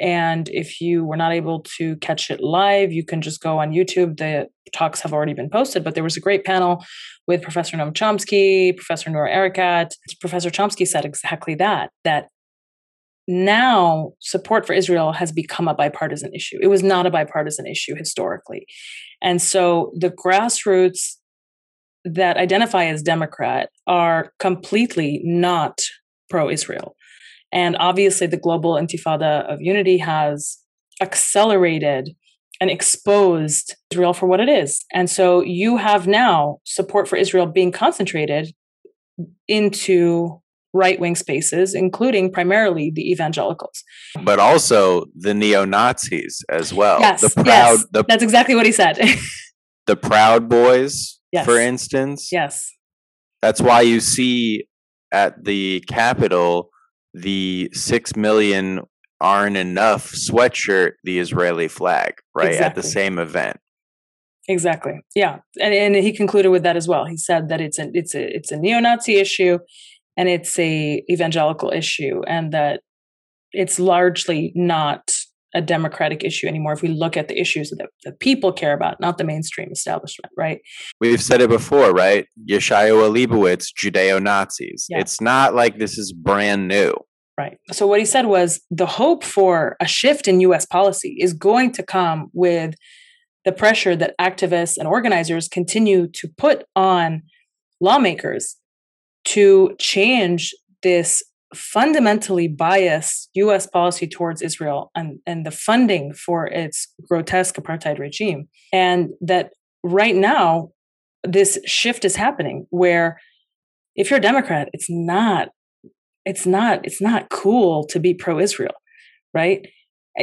And if you were not able to catch it live, you can just go on YouTube. The talks have already been posted, but there was a great panel with Professor Noam Chomsky, Professor Noura Erakat. Professor Chomsky said exactly that, that now support for Israel has become a bipartisan issue. It was not a bipartisan issue historically. And so the grassroots that identify as Democrat are completely not pro Israel. And obviously, the global intifada of unity has accelerated and exposed Israel for what it is. And so you have now support for Israel being concentrated into right wing spaces, including primarily the evangelicals. But also the neo Nazis as well. Yes, the proud yes, the, that's exactly what he said. the Proud Boys, yes. for instance. Yes. That's why you see at the Capitol the six million aren't enough sweatshirt, the Israeli flag, right? Exactly. At the same event. Exactly. Yeah, and and he concluded with that as well. He said that it's a it's a it's a neo-Nazi issue and it's a evangelical issue and that it's largely not a democratic issue anymore if we look at the issues that, that people care about not the mainstream establishment right? We've said it before right? Yeshayahu leibowitz judeo-nazis. Yeah. it's not like this is brand new. Right. So what he said was the hope for a shift in us policy is going to come with the pressure that activists and organizers continue to put on lawmakers to change this fundamentally biased US policy towards Israel and, and the funding for its grotesque apartheid regime. And that right now, this shift is happening where if you're a Democrat, it's not, it's not, it's not cool to be pro-Israel, right?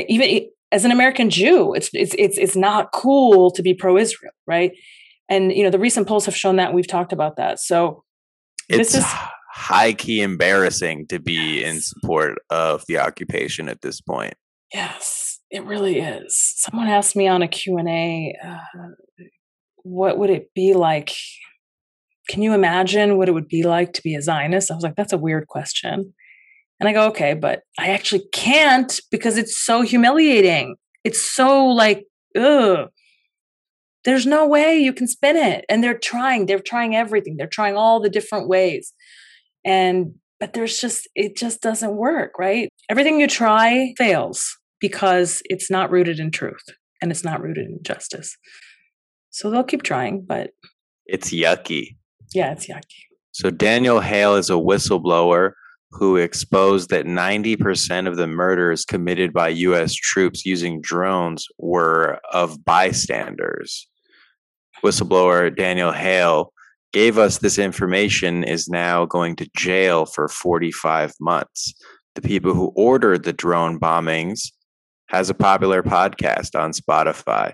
Even as an American Jew, it's it's it's it's not cool to be pro-Israel, right? And you know, the recent polls have shown that we've talked about that. So it's is, high key embarrassing to be yes. in support of the occupation at this point. Yes, it really is. Someone asked me on a Q&A, uh, what would it be like? Can you imagine what it would be like to be a Zionist? I was like, that's a weird question. And I go, okay, but I actually can't because it's so humiliating. It's so like, ugh there's no way you can spin it and they're trying they're trying everything they're trying all the different ways and but there's just it just doesn't work right everything you try fails because it's not rooted in truth and it's not rooted in justice. So they'll keep trying, but It's yucky. yeah, it's yucky. So Daniel Hale is a whistleblower who exposed that 90% of the murders committed by US troops using drones were of bystanders. Whistleblower Daniel Hale gave us this information is now going to jail for 45 months. The people who ordered the drone bombings has a popular podcast on Spotify.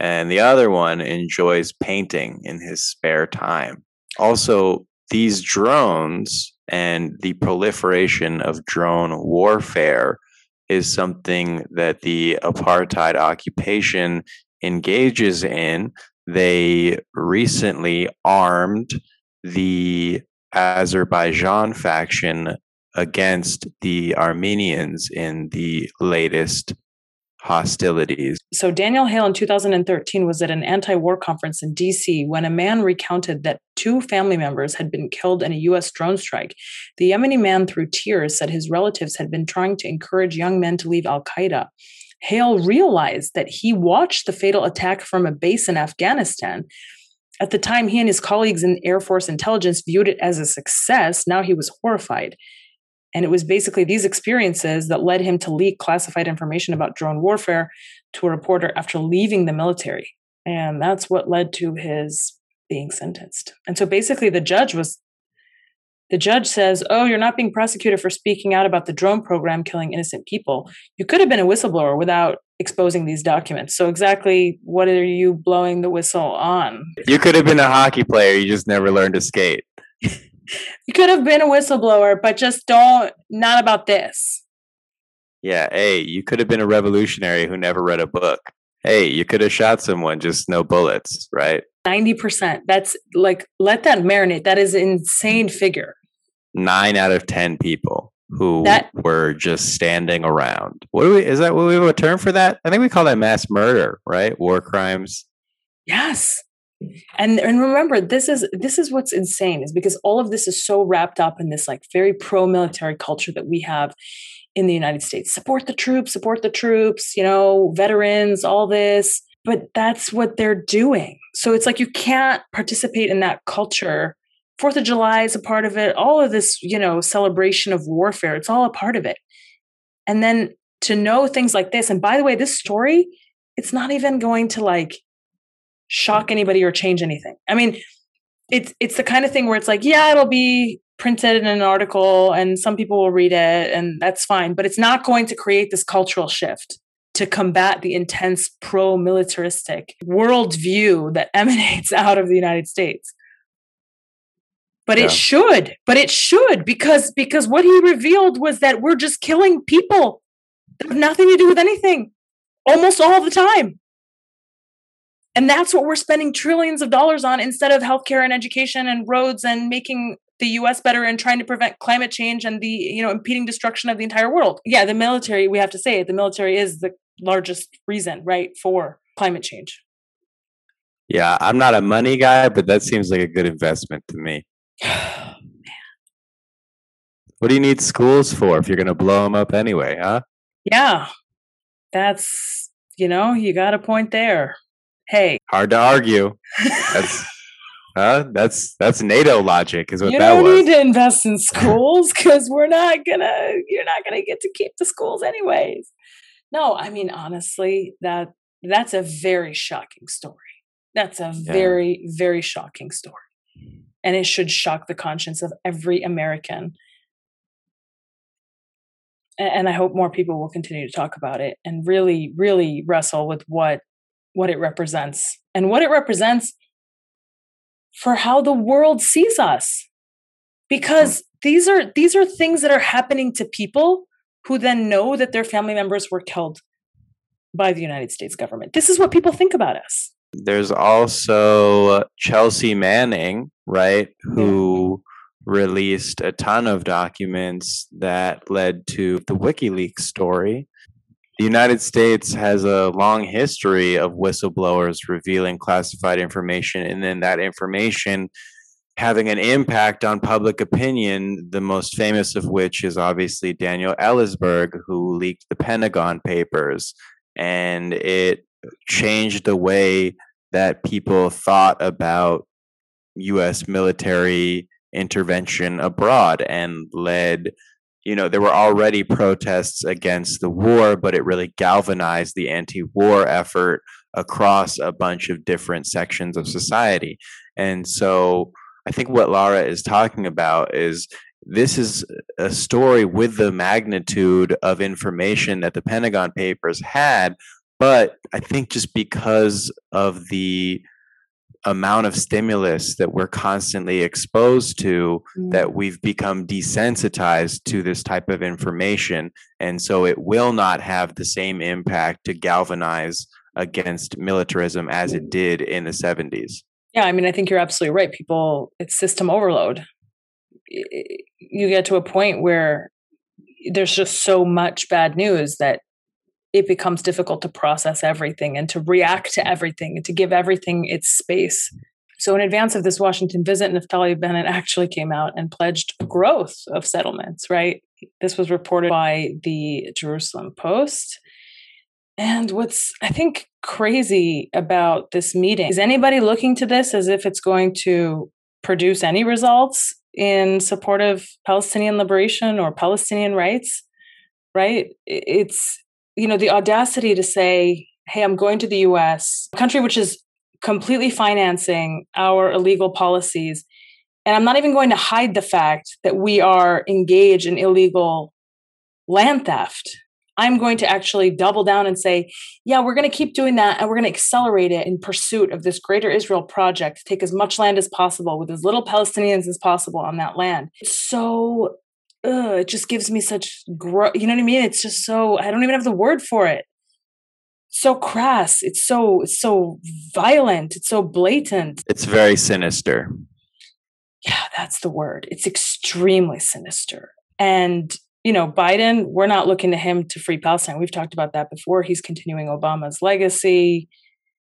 And the other one enjoys painting in his spare time. Also, these drones and the proliferation of drone warfare is something that the apartheid occupation engages in. They recently armed the Azerbaijan faction against the Armenians in the latest hostilities. So Daniel Hale in 2013 was at an anti-war conference in DC when a man recounted that two family members had been killed in a US drone strike. The Yemeni man through tears said his relatives had been trying to encourage young men to leave Al-Qaeda. Hale realized that he watched the fatal attack from a base in Afghanistan. At the time, he and his colleagues in Air Force intelligence viewed it as a success. Now he was horrified. And it was basically these experiences that led him to leak classified information about drone warfare to a reporter after leaving the military. And that's what led to his being sentenced. And so basically, the judge was the judge says, Oh, you're not being prosecuted for speaking out about the drone program killing innocent people. You could have been a whistleblower without exposing these documents. So, exactly what are you blowing the whistle on? You could have been a hockey player, you just never learned to skate. You could have been a whistleblower, but just don't, not about this. Yeah, hey, you could have been a revolutionary who never read a book. Hey, you could have shot someone, just no bullets, right? 90%. That's like, let that marinate. That is an insane figure. Nine out of 10 people who That- were just standing around. What do we, is that what we have a term for that? I think we call that mass murder, right? War crimes. Yes. And and remember this is this is what's insane is because all of this is so wrapped up in this like very pro military culture that we have in the United States. Support the troops, support the troops, you know, veterans, all this. But that's what they're doing. So it's like you can't participate in that culture. Fourth of July is a part of it. All of this, you know, celebration of warfare, it's all a part of it. And then to know things like this, and by the way, this story, it's not even going to like shock anybody or change anything. I mean, it's it's the kind of thing where it's like, yeah, it'll be printed in an article and some people will read it and that's fine, but it's not going to create this cultural shift to combat the intense pro-militaristic worldview that emanates out of the United States. But Yeah. it should, but it should because because what he revealed was that we're just killing people that have nothing to do with anything almost all the time. And that's what we're spending trillions of dollars on instead of healthcare and education and roads and making the US better and trying to prevent climate change and the, you know, impeding destruction of the entire world. Yeah, the military, we have to say it, the military is the largest reason, right, for climate change. Yeah, I'm not a money guy, but that seems like a good investment to me. What do you need schools for if you're going to blow them up anyway, huh? yeah. That's, you know, you got a point there. Hey, Hard to argue. That's huh? That's that's NATO logic, is what you that don't need to invest in schools because we're not gonna you're not gonna get to keep the schools anyways no i mean honestly that that's a very shocking story that's a Yeah. very very shocking story and it should shock the conscience of every american and i hope more people will continue to talk about it and really really wrestle with what what it represents and what it represents for how the world sees us because these are these are things that are happening to people who then know that their family members were killed by the United States government. This is what people think about us. There's also Chelsea Manning, right, who released a ton of documents that led to the WikiLeaks story. The United States has a long history of whistleblowers revealing classified information, and then that information having an impact on public opinion, the most famous of which is obviously Daniel Ellsberg, who leaked the Pentagon Papers. And it changed the way that people thought about US military intervention abroad and led you know there were already protests against the war but it really galvanized the anti-war effort across a bunch of different sections of society. And so i think what lara is talking about is this is a story with the magnitude of information that the pentagon papers had but i think just because of the amount of stimulus that we're constantly exposed to mm. that we've become desensitized to this type of information. And so it will not have the same impact to galvanize against militarism as it did in the 70s yeah i mean i think you're absolutely right. People it's system overload. You get to a point where there's just so much bad news that it becomes difficult to process everything and to react to everything and to give everything its space. So, in advance of this Washington visit, Naftali Bennett actually came out and pledged growth of settlements, right? This was reported by the Jerusalem Post. And what's, I think, crazy about this meeting is anybody looking to this as if it's going to produce any results in support of Palestinian liberation or Palestinian rights, right? It's you know, the audacity to say, hey, I'm going to the US, a country which is completely financing our illegal policies. And I'm not even going to hide the fact that we are engaged in illegal land theft. I'm going to actually double down and say, yeah, we're going to keep doing that and we're going to accelerate it in pursuit of this greater Israel project, take as much land as possible with as little Palestinians as possible on that land. It's so ugh, it just gives me such gro- you know what I mean? It's just so I don't even have the word for it. So crass. It's so it's so violent. It's so blatant. It's very sinister. Yeah, that's the word. It's extremely sinister. And you know, Biden, we're not looking to him to free Palestine. We've talked about that before. He's continuing Obama's legacy,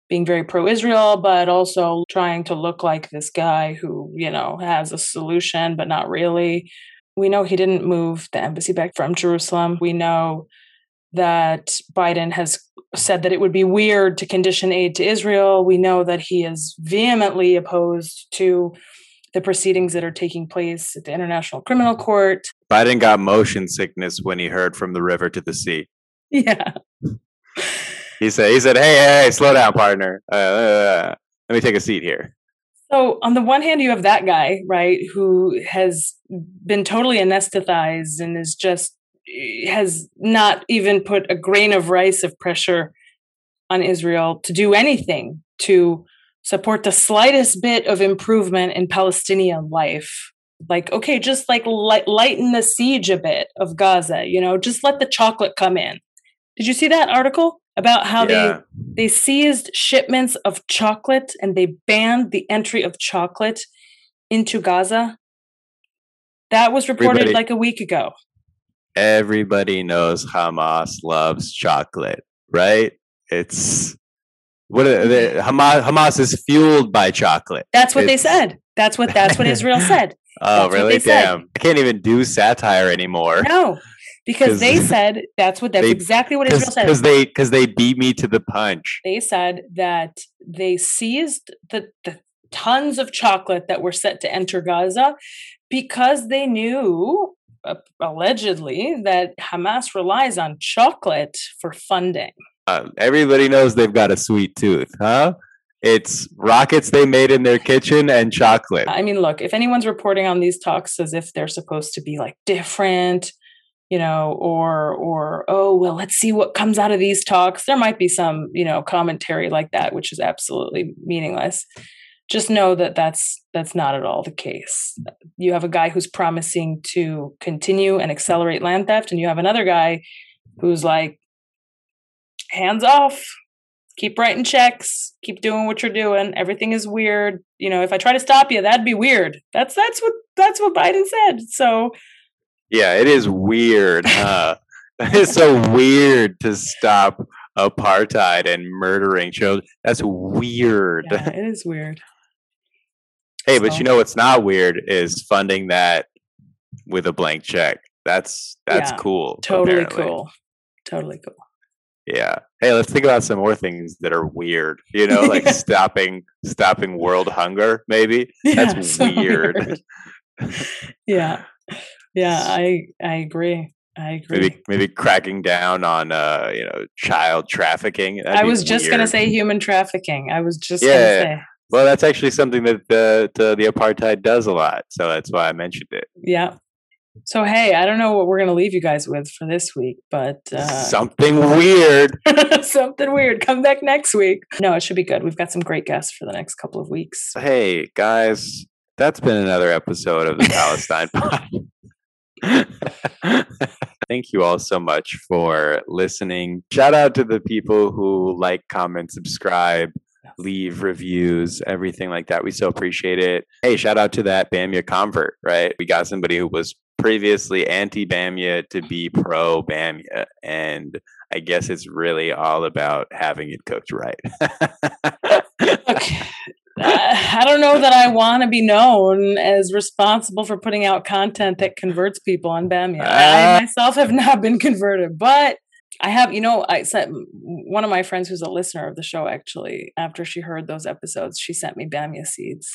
being very pro Israel, but also trying to look like this guy who, you know, has a solution, but not really. We know he didn't move the embassy back from Jerusalem. We know that Biden has said that it would be weird to condition aid to Israel. We know that he is vehemently opposed to the proceedings that are taking place at the International Criminal Court. Biden got motion sickness when he heard from the river to the sea. Yeah. he said, "He said, hey, hey, hey slow down, partner. Uh, uh, let me take a seat here." So, on the one hand, you have that guy, right, who has been totally anesthetized and is just eh, has not even put a grain of rice of pressure on Israel to do anything to support the slightest bit of improvement in Palestinian life. Like, okay, just like light, lighten the siege a bit of Gaza, you know, just let the chocolate come in. Did you see that article? About how yeah. they they seized shipments of chocolate and they banned the entry of chocolate into Gaza. That was reported everybody, like a week ago. Everybody knows Hamas loves chocolate, right? It's what they, Hamas Hamas is fueled by chocolate. That's what it's, they said. That's what that's what Israel said. oh, that's really? Damn. Said. I can't even do satire anymore. No because they said that's what that's they, exactly what Israel said. Because they because they beat me to the punch. They said that they seized the, the tons of chocolate that were set to enter Gaza because they knew uh, allegedly that Hamas relies on chocolate for funding. Uh, everybody knows they've got a sweet tooth, huh? It's rockets they made in their kitchen and chocolate. I mean, look, if anyone's reporting on these talks as if they're supposed to be like different you know or or oh well let's see what comes out of these talks. There might be some you know commentary like that which is absolutely meaningless. Just know that that's that's not at all the case. You have a guy who's promising to continue and accelerate land theft and you have another guy who's like hands off. Keep writing checks. Keep doing what you're doing. Everything is weird. You know if i try to stop you that'd be weird. That's that's what that's what biden said. So yeah, it is weird, huh? it's so weird to stop apartheid and murdering children. That's weird. Yeah, it is weird. Hey, but you know what's not weird is funding that with a blank check. That's that's Yeah, cool. totally apparently. cool. Totally cool. Yeah. Hey, let's think about some more things that are weird. You know, like stopping stopping world hunger. Maybe Yeah, that's so weird. yeah. Yeah, I I agree. I agree. maybe maybe cracking down on uh you know child trafficking. That'd I was just gonna say human trafficking. I was just Yeah, gonna say. Well, that's actually something that the, the the apartheid does a lot, so that's why I mentioned it. Yeah. So hey, I don't know what we're gonna leave you guys with for this week, but uh something weird. something weird. Come back next week. No, it should be good. We've got some great guests for the next couple of weeks. Hey guys, that's been another episode of the Palestine Pod. Thank you all so much for listening. Shout out to the people who like, comment, subscribe, leave reviews, everything like that. We so appreciate it. Hey, shout out to that Bamia convert, right? We got somebody who was previously anti Bamia to be pro Bamia. And I guess it's really all about having it cooked right. I don't know that I want to be known as responsible for putting out content that converts people on Bamia. I Ah. myself have not been converted, but I have, you know, I sent one of my friends who's a listener of the show actually, after she heard those episodes, she sent me Bamia seeds.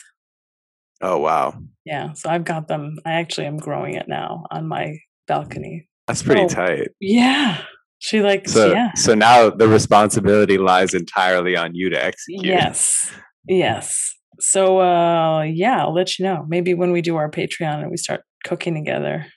oh, wow. Yeah, so I've got them. I actually am growing it now on my balcony. That's pretty Oh. tight. Yeah. She like So, yeah. so now the responsibility lies entirely on you to execute. Yes. Yes. So uh yeah, I'll let you know. Maybe when we do our Patreon and we start cooking together.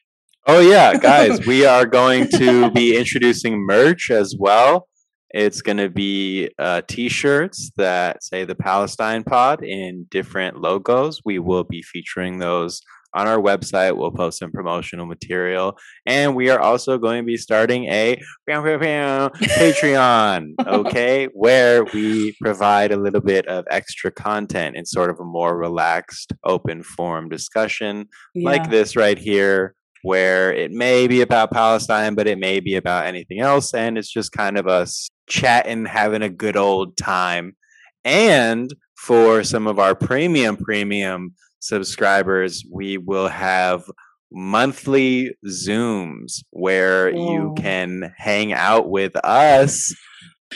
Oh yeah, guys, we are going to be introducing merch as well. It's going to be uh, t-shirts that say the Palestine Pod in different logos. We will be featuring those on our website. We'll post some promotional material, and we are also going to be starting a Patreon. Okay, where we provide a little bit of extra content in sort of a more relaxed, open forum discussion Yeah. like this right here, where it may be about Palestine, but it may be about anything else. And it's just kind of us chatting, having a good old time. And for some of our premium, premium subscribers, we will have monthly Zooms where you oh. can hang out with us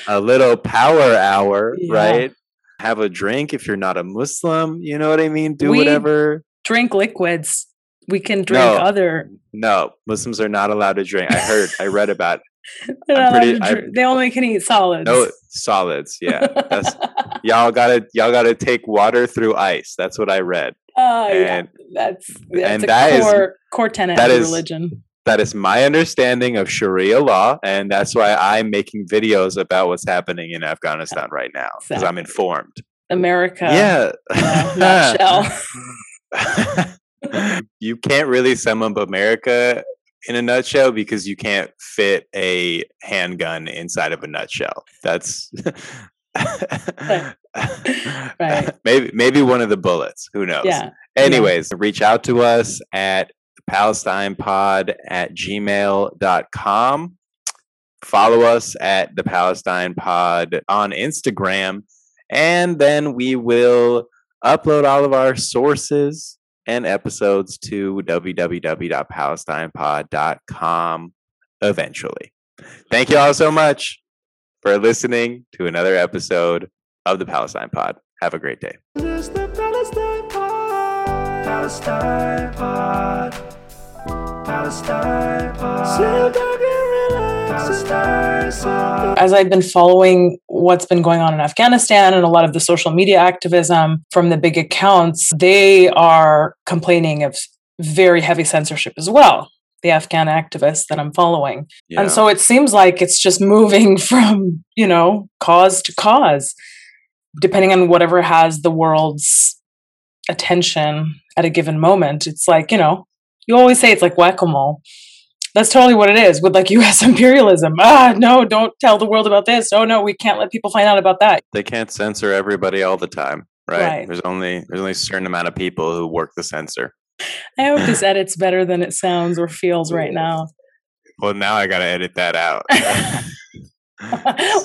a little power hour, Yeah. right? Have a drink if you're not a Muslim, you know what I mean? Do We- whatever. Drink liquids. We can drink No. other No, Muslims are not allowed to drink. I heard, I read about they're I'm pretty- I- they only can eat solids. no solids. Yeah, that's y'all gotta y'all gotta take water through ice. That's what I read. Oh, yeah. That's that's and a that is- core core tenet that of is- religion. That is my understanding of Sharia law, and that's why I'm making videos about what's happening in Afghanistan right now because I'm informed. America. yeah, uh, nutshell. you can't really sum up America in a nutshell because you can't fit a handgun inside of a nutshell. That's Right. maybe maybe one of the bullets. Who knows? Yeah. Anyways, reach out to us at palestinepod at gmail.com. Follow us at the Palestine Pod on Instagram. And then we will upload all of our sources and episodes to www.palestinepod.com eventually. Thank you all so much for listening to another episode of the Palestine Pod. Have a great day. This the Palestine Pod. Palestine Pod. Palestine Pod. Sit back and relax. Palestine Pod. as I've been following what's been going on in Afghanistan and a lot of the social media activism from the big accounts, they are complaining of very heavy censorship as well. The Afghan activists that I'm following. Yeah. And so it seems like it's just moving from, you know, cause to cause, depending on whatever has the world's attention at a given moment. It's like, you know, you always say it's like whack a mole. That's totally what it is with like US imperialism. Ah, no, don't tell the world about this. Oh, no, we can't let people find out about that. they can't censor everybody all the time, right? Right. There's only there's only a certain amount of people who work the censor. I hope this edits better than it sounds or feels right now. Well, now I got to edit that out.